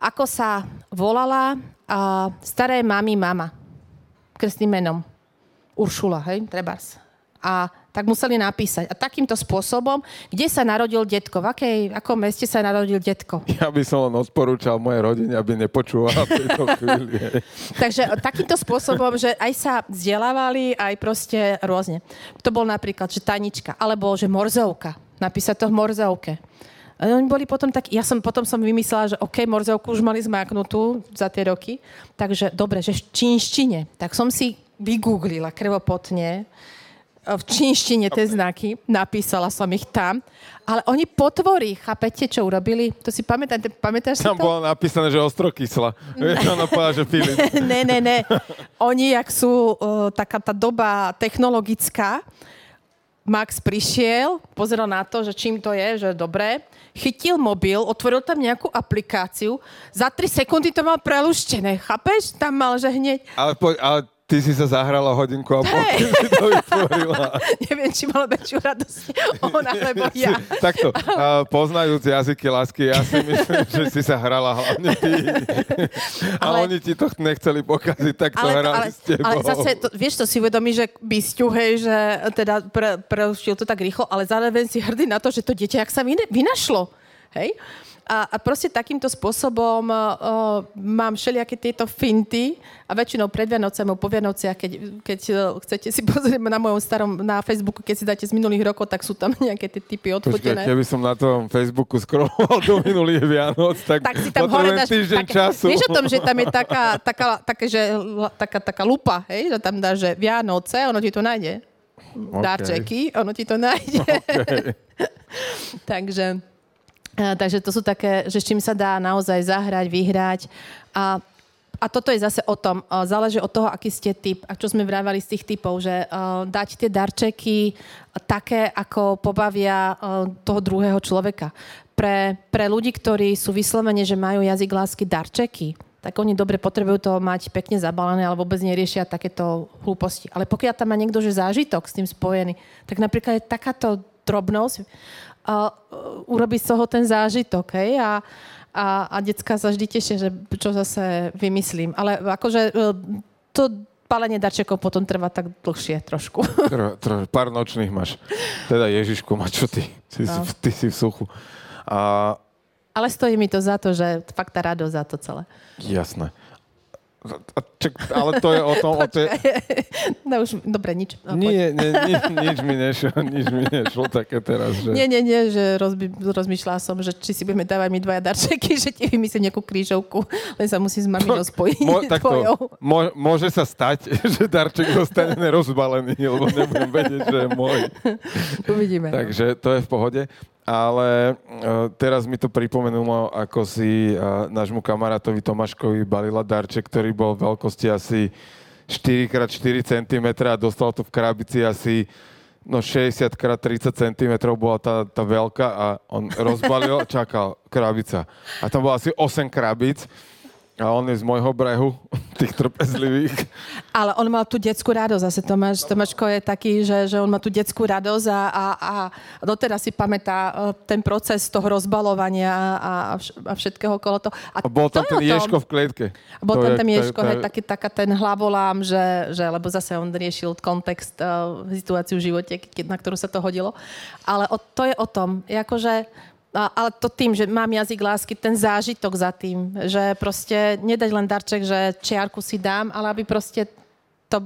ako sa volala uh, staré mami mama krstným menom. Uršula, hej, trebárs. A tak museli napísať. A takýmto spôsobom, kde sa narodil detko, v akej, akom meste sa narodil detko. Ja by som len odporúčal mojej rodine, aby nepočúvala v tejto chvíli. Takže takýmto spôsobom, že aj sa vzdelávali, aj proste rôzne. To bol napríklad, že tanička, alebo že morzovka. Napísať to v morzovke. A oni boli potom tak, ja som potom som vymyslela, že OK, morzovku už mali zmáknutú za tie roky, takže dobre, že v čínštine. Tak som si vygooglila krvopotne, v čínštine tie znaky, napísala som ich tam, ale oni potvorí, chápete, čo urobili? To si pamätáte, pamätáš si Tam to? bolo napísané, že ostrokysla. Vieš, ona povedala, že Filip. ne, ne, ne. Oni, jak sú uh, taká tá doba technologická, Max prišiel, pozeral na to, že čím to je, že dobré, chytil mobil, otvoril tam nejakú aplikáciu, za 3 sekundy to mal preluštené, chápeš? Tam mal, že hneď... Ale, poď, ale ty si sa zahrala hodinku a pol, keď si to vytvorila. Neviem, či mala väčšiu radosť ona, alebo ja. Takto, uh, poznajúc jazyky lásky, ja si myslím, že si sa hrala hlavne ty. A Ale- oni ti to nechceli pokaziť, tak to Ale, hrali ale, s tebou. ale zase, to, vieš, to si uvedomí, že bysťu, hej, že teda pre, preušil to tak rýchlo, ale zároveň si hrdý na to, že to dieťa, jak sa vyne, vynašlo. Hej? A, a proste takýmto spôsobom uh, mám všelijaké tieto finty a väčšinou pred Vianocem, po Vianociach, keď, keď uh, chcete si pozrieť na mojom starom, na Facebooku, keď si dáte z minulých rokov, tak sú tam nejaké tie typy Počkaj, odfotené. keby som na tom Facebooku scrolloval do minulých Vianoc, tak, tak si tam hore dáš... týždeň tak, času. Vieš o tom, že tam je taká, taká, také, že, taká, taká lupa, hej? Že tam dáš, že Vianoce, ono ti to nájde. OK. Darčeky, ono ti to nájde. takže, a, takže to sú také, že s čím sa dá naozaj zahrať, vyhrať. A a toto je zase o tom, uh, záleží od toho, aký ste typ. A čo sme vrávali z tých typov, že uh, dať tie darčeky také, ako pobavia uh, toho druhého človeka. Pre, pre ľudí, ktorí sú vyslovene, že majú jazyk lásky darčeky, tak oni dobre potrebujú to mať pekne zabalené, ale vôbec neriešia takéto hlúposti. Ale pokiaľ tam má niekto, že zážitok s tým spojený, tak napríklad je takáto drobnosť, uh, urobiť z toho ten zážitok, hej, a, a, a decka sa vždy tešia, že čo zase vymyslím. Ale akože e, to palenie darčekov potom trvá tak dlhšie trošku. Tro, tro, pár nočných máš. Teda Ježišku, ma čo ty? Ty, No. si, ty si v suchu. A, Ale stojí mi to za to, že fakt tá radosť za to celé. jasné. Čak, ale to je o tom... O tej, No už, dobre, nič. No, nie, nie, nie, nič mi nešlo, nič mi nešlo také teraz, že... Nie, nie, nie, že rozby, rozmýšľala som, že či si budeme dávať my dvaja darčeky, že ti vymyslím nejakú krížovku, len sa musím s maminou spojiť. Mo, takto, tvojou. mo, môže sa stať, že darček zostane nerozbalený, lebo nebudem vedieť, že je môj. Uvidíme. no. Takže to je v pohode. Ale uh, teraz mi to pripomenulo, ako si uh, nášmu kamarátovi Tomáškovi balila darček, ktorý bol veľkosti asi 4x4 cm a dostal to v krabici asi no 60x30 cm bola tá, tá veľká a on rozbalil, čakal, krabica. A tam bolo asi 8 krabíc a on je z môjho brehu, tých trpezlivých. Ale on mal tú detskú radosť. Zase Tomáš, Tomáško je taký, že, že on má tú detskú radosť a, a, a doteraz si pamätá e, ten proces toho rozbalovania a, a, vš- a všetkého okolo toho. A bol tam to ten o tom. Ježko v klietke. A bol tam ten to je- Ježko, to je- hej, taký, taká ten hlavolám, že, že, lebo zase on riešil kontext, uh, situáciu v živote, na ktorú sa to hodilo. Ale o, to je o tom, akože, ale to tým, že mám jazyk lásky, ten zážitok za tým, že proste nedať len darček, že čiarku si dám, ale aby proste to,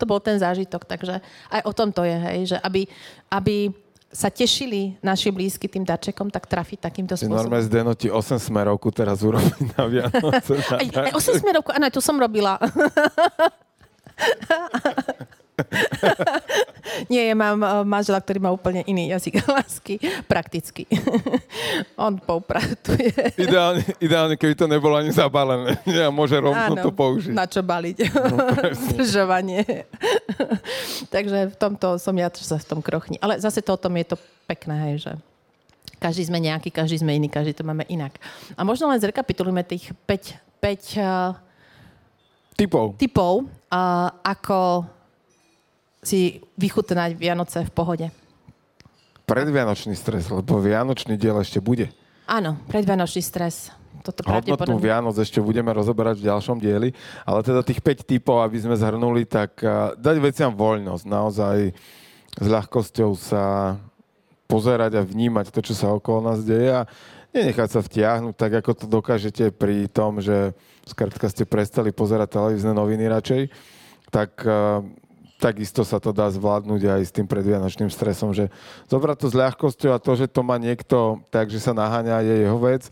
to bol ten zážitok. Takže aj o tom to je, hej, že aby, aby sa tešili naši blízky tým darčekom, tak trafiť takýmto spôsobom. normálne Zdeno ti 8 smerovku teraz urobí na Vianoce. Aj, aj 8 smerovku, áno, tu som robila. Nie, ja mám uh, manžela, ktorý má úplne iný jazyk lásky, prakticky. On poupratuje. Ideálne, ideálne, keby to nebolo ani zabalené. A môže rovno to použiť. na čo baliť. Zdržovanie. Takže v tomto som ja, sa v tom krochni. Ale zase to o tom je to pekné, hej, že každý sme nejaký, každý sme iný, každý to máme inak. A možno len zrekapitulujeme tých 5, 5 uh, Typov. typov, uh, ako si vychutnať Vianoce v pohode. Predvianočný stres, lebo Vianočný diel ešte bude. Áno, predvianočný stres. Toto Hodnotu. Vianoc ešte budeme rozoberať v ďalšom dieli, ale teda tých 5 typov, aby sme zhrnuli, tak a, dať veciam voľnosť. Naozaj s ľahkosťou sa pozerať a vnímať to, čo sa okolo nás deje a nenechať sa vtiahnuť tak, ako to dokážete pri tom, že skrátka ste prestali pozerať televízne noviny radšej, tak a, takisto sa to dá zvládnuť aj s tým predvianočným stresom, že zobrať to s ľahkosťou a to, že to má niekto tak, že sa naháňa, je jeho vec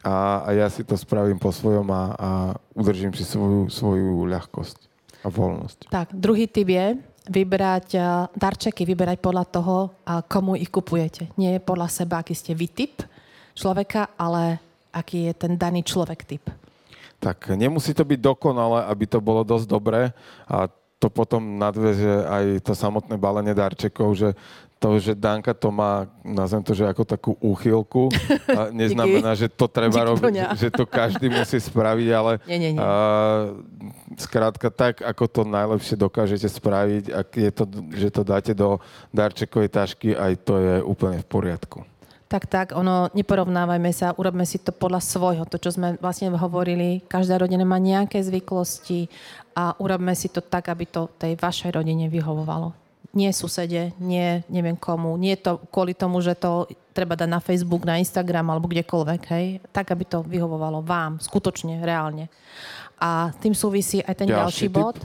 a, a ja si to spravím po svojom a, a udržím si svoju, svoju ľahkosť a voľnosť. Tak, druhý typ je vybrať darčeky, vyberať podľa toho, komu ich kupujete. Nie je podľa seba, aký ste vy typ človeka, ale aký je ten daný človek typ. Tak nemusí to byť dokonale, aby to bolo dosť dobré a to potom nadveže aj to samotné balenie darčekov, že to, že Danka to má, nazvem to, že ako takú úchylku, neznamená, že to treba Díky, robiť, že to každý musí spraviť, ale Nie, nie, nie. A, skrátka tak, ako to najlepšie dokážete spraviť, ak je to, že to dáte do darčekovej tašky, aj to je úplne v poriadku. Tak, tak, ono, neporovnávajme sa, urobme si to podľa svojho, to, čo sme vlastne hovorili. Každá rodina má nejaké zvyklosti a urobme si to tak, aby to tej vašej rodine vyhovovalo. Nie susede, nie neviem komu, nie to kvôli tomu, že to treba dať na Facebook, na Instagram alebo kdekoľvek, hej. Tak, aby to vyhovovalo vám, skutočne, reálne. A tým súvisí aj ten Ďalší ďalší, bod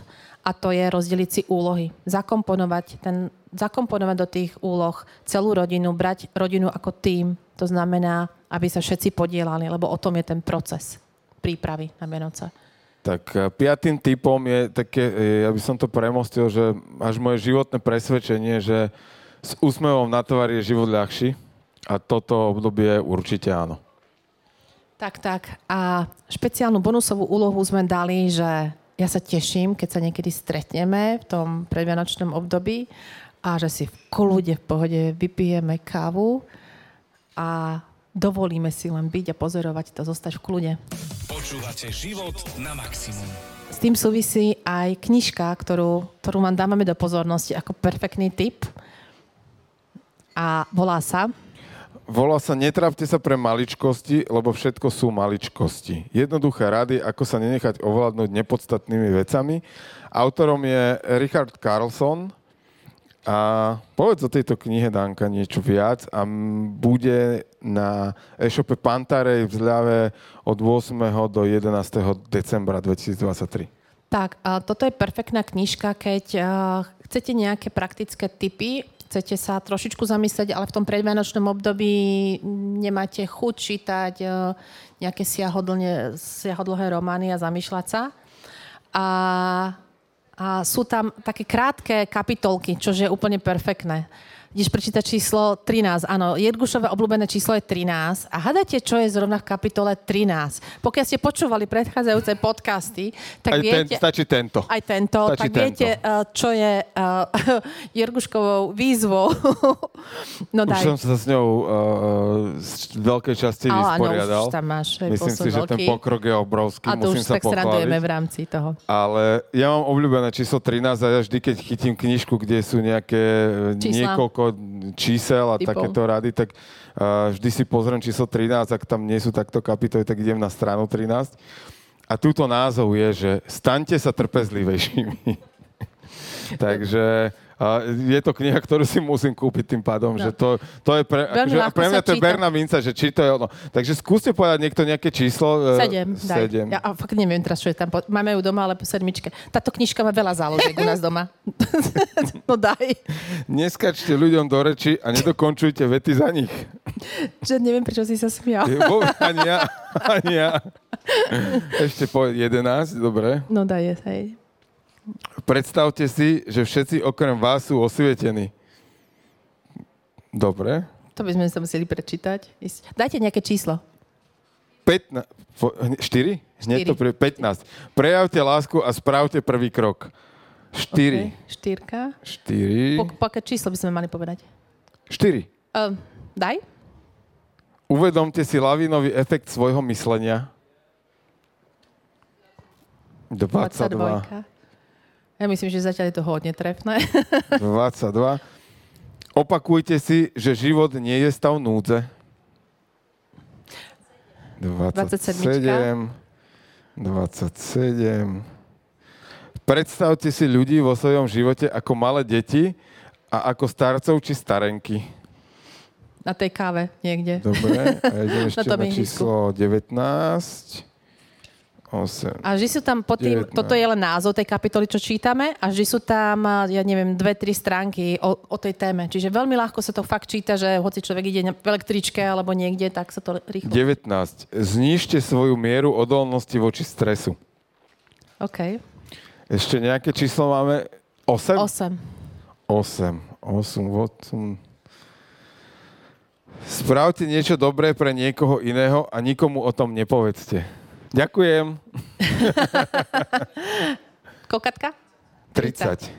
a to je rozdeliť si úlohy. Zakomponovať, ten, zakomponovať do tých úloh celú rodinu, brať rodinu ako tým. To znamená, aby sa všetci podielali, lebo o tom je ten proces prípravy na Vianoce. Tak e, piatým typom je také, e, ja by som to premostil, že až moje životné presvedčenie, že s úsmevom na tvári je život ľahší a toto obdobie určite áno. Tak, tak. A špeciálnu bonusovú úlohu sme dali, že ja sa teším, keď sa niekedy stretneme v tom predvianočnom období a že si v kľude, v pohode vypijeme kávu a dovolíme si len byť a pozorovať to, zostať v kľude. Počúvate život na maximum. S tým súvisí aj knižka, ktorú, ktorú vám dávame do pozornosti ako perfektný tip. A volá sa Volá sa Netrápte sa pre maličkosti, lebo všetko sú maličkosti. Jednoduché rady, ako sa nenechať ovládnuť nepodstatnými vecami. Autorom je Richard Carlson a povedz o tejto knihe, Danka, niečo viac a bude na e-shope Pantarej v zľave od 8. do 11. decembra 2023. Tak, toto je perfektná knižka, keď chcete nejaké praktické tipy, chcete sa trošičku zamyslieť, ale v tom predvianočnom období nemáte chuť čítať nejaké siahodlne, siahodlhé romány a zamýšľať sa. A, a sú tam také krátke kapitolky, čo je úplne perfektné. Ideš prečítať číslo 13. Áno, Jedgušové obľúbené číslo je 13. A hádajte, čo je zrovna v kapitole 13. Pokiaľ ste počúvali predchádzajúce podcasty, tak Aj ten, viete... stačí tento. Aj tento, Stačí tak viete, uh, čo je uh, Jerguškovou výzvou. no Už daj. som sa s ňou uh, z veľkej časti Áno, áno, vysporiadal. už tam máš, Myslím posun si, že ten pokrok je obrovský, A to musím už sa tak srandujeme v rámci toho. Ale ja mám obľúbené číslo 13 a ja vždy, keď chytím knižku, kde sú nejaké Čísla. niekoľko čísel a Typov. takéto rady, tak uh, vždy si pozriem číslo 13, ak tam nie sú takto kapitoly, tak idem na stranu 13. A túto názov je, že staňte sa trpezlivejšími. Takže a je to kniha, ktorú si musím kúpiť tým pádom, No. že to, to je pre, Veľmi akože, a ľahko pre mňa to je berná minca, že či to je ono. Takže skúste povedať niekto nejaké číslo. e, Sedem. Sedem. Ja a fakt neviem teraz, čo je tam. Máme ju doma, ale po sedmičke. Táto knižka má veľa záložiek u nás doma. no daj. Neskačte ľuďom do reči a nedokončujte vety za nich. Že neviem, prečo si sa smial. Ja, ani ja. Ešte po 11, dobre. No daj, hej. Predstavte si, že všetci okrem vás sú osvietení. Dobre. To by sme sa museli prečítať. Dajte nejaké číslo. 15, po- hne- 4? Hneď Štyri. to pre, 15. Prejavte lásku a spravte prvý krok. 4. Okay. Štyrka. 4. Po, po aké číslo by sme mali povedať? 4. Um, daj. Uvedomte si lavinový efekt svojho myslenia. 22. 22. Ja myslím, že zatiaľ je to hodne trefné. 22. Opakujte si, že život nie je stav núdze. 27. 27. Predstavte si ľudí vo svojom živote ako malé deti a ako starcov či starenky. Na tej káve niekde. Dobre, a idem ešte na ihrisku. číslo 19. 8. A vždy sú tam pod tým, 19. toto je len názov tej kapitoly, čo čítame, a vždy sú tam, ja neviem, dve, tri stránky o, o tej téme. Čiže veľmi ľahko sa to fakt číta, že hoci človek ide v električke alebo niekde, tak sa to rýchlo... 19. Znížte svoju mieru odolnosti voči stresu. OK. Ešte nejaké číslo máme? 8? 8. 8. 8. 8. Spravte niečo dobré pre niekoho iného a nikomu o tom nepovedzte. Ďakujem. Kokatka? 30.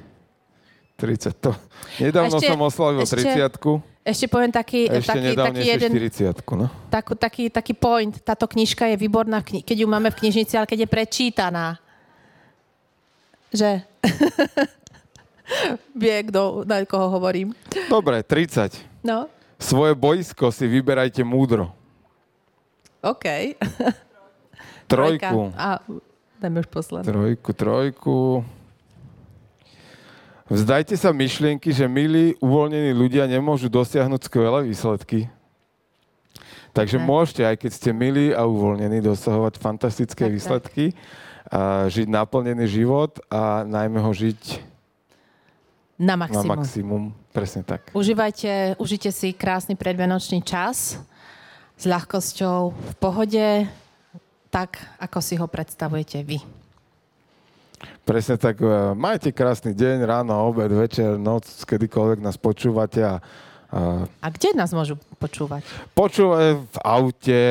30. To. Nedávno ešte- som oslavil ešte- 30 Ešte poviem taký, Ešte taký, taký jeden 40 no. takú, taký, taký point. Táto knižka je výborná, kni- keď ju máme v knižnici, ale keď je prečítaná. Že... Vie, kto, na koho hovorím. Dobre, 30. No, Svoje boisko si vyberajte múdro. OK. Trojku. A dajme už poslednú. Trojku, trojku. Vzdajte sa myšlienky, že milí, uvoľnení ľudia nemôžu dosiahnuť skvelé výsledky. Takže Ne. môžete, aj keď ste milí a uvoľnení, dosahovať fantastické Tak, tak. výsledky, a žiť naplnený život a najmä ho žiť Na na maximum. maximum. Presne tak. Užívajte, užite si krásny predvianočný čas s ľahkosťou, v pohode, tak, ako si ho predstavujete vy. Presne tak. e, Majte krásny deň, ráno, obed, večer, noc, kedykoľvek nás počúvate a, a A kde nás môžu počúvať? počúvate v aute,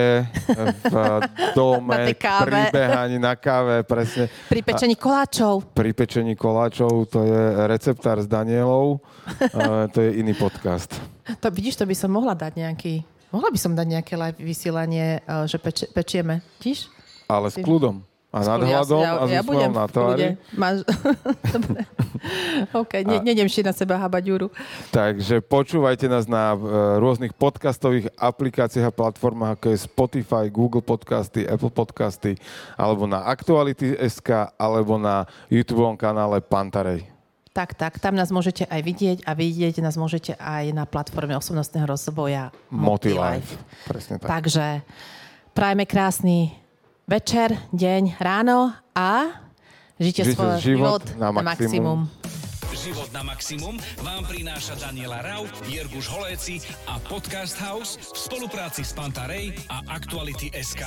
v dome, pri behaní na káve, presne. Pri pečení koláčov. Pri pečení koláčov, to je receptár s Danielou, e, to je iný podcast. To, vidíš, to by som mohla dať nejaký... Mohla by som dať nejaké live vysielanie, že peč, pečieme. Vidíš? Ale s kľudom. A nad Ja- hľadom ja, a s ja budem na tvári. Máš... Dobre. OK, ne, nejdem si na seba habať Juru. Takže počúvajte nás na e, rôznych podcastových aplikáciách a platformách, ako je Spotify, Google Podcasty, Apple Podcasty, alebo na Aktuality.sk, alebo na YouTube kanále Pantarej. Tak, tak, tam nás môžete aj vidieť a vidieť nás môžete aj na platforme osobnostného rozvoja Motilife. Presne tak. Takže prajme krásny večer, deň, ráno a žite, Žite svoj život život na na maximum. maximum. Život na maximum vám prináša Daniela Rau, Jirguš Holéci a Podcast House v spolupráci s Pantarej a Aktuality SK.